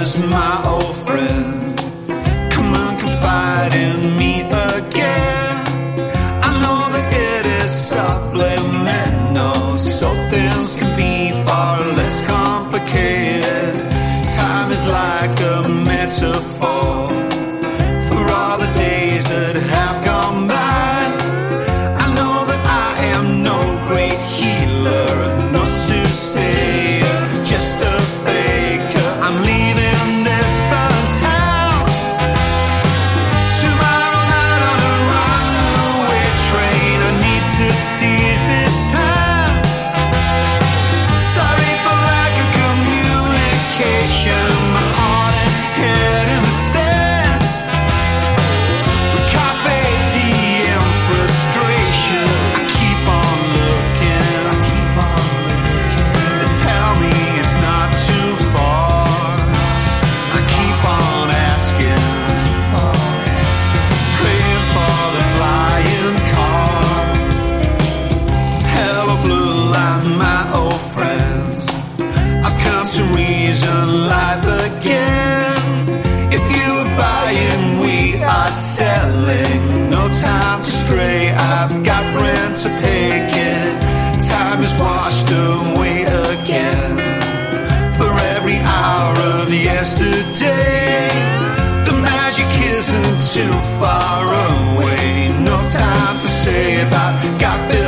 Thomas, my old friend. Come and confide in me again. I know that it is subliminal, so things can be far less complicated. Time is like a metaphor for all the days that have gone. time to pick it. Time is washed away again. For every hour of yesterday, the magic isn't too far away. No time to say about got.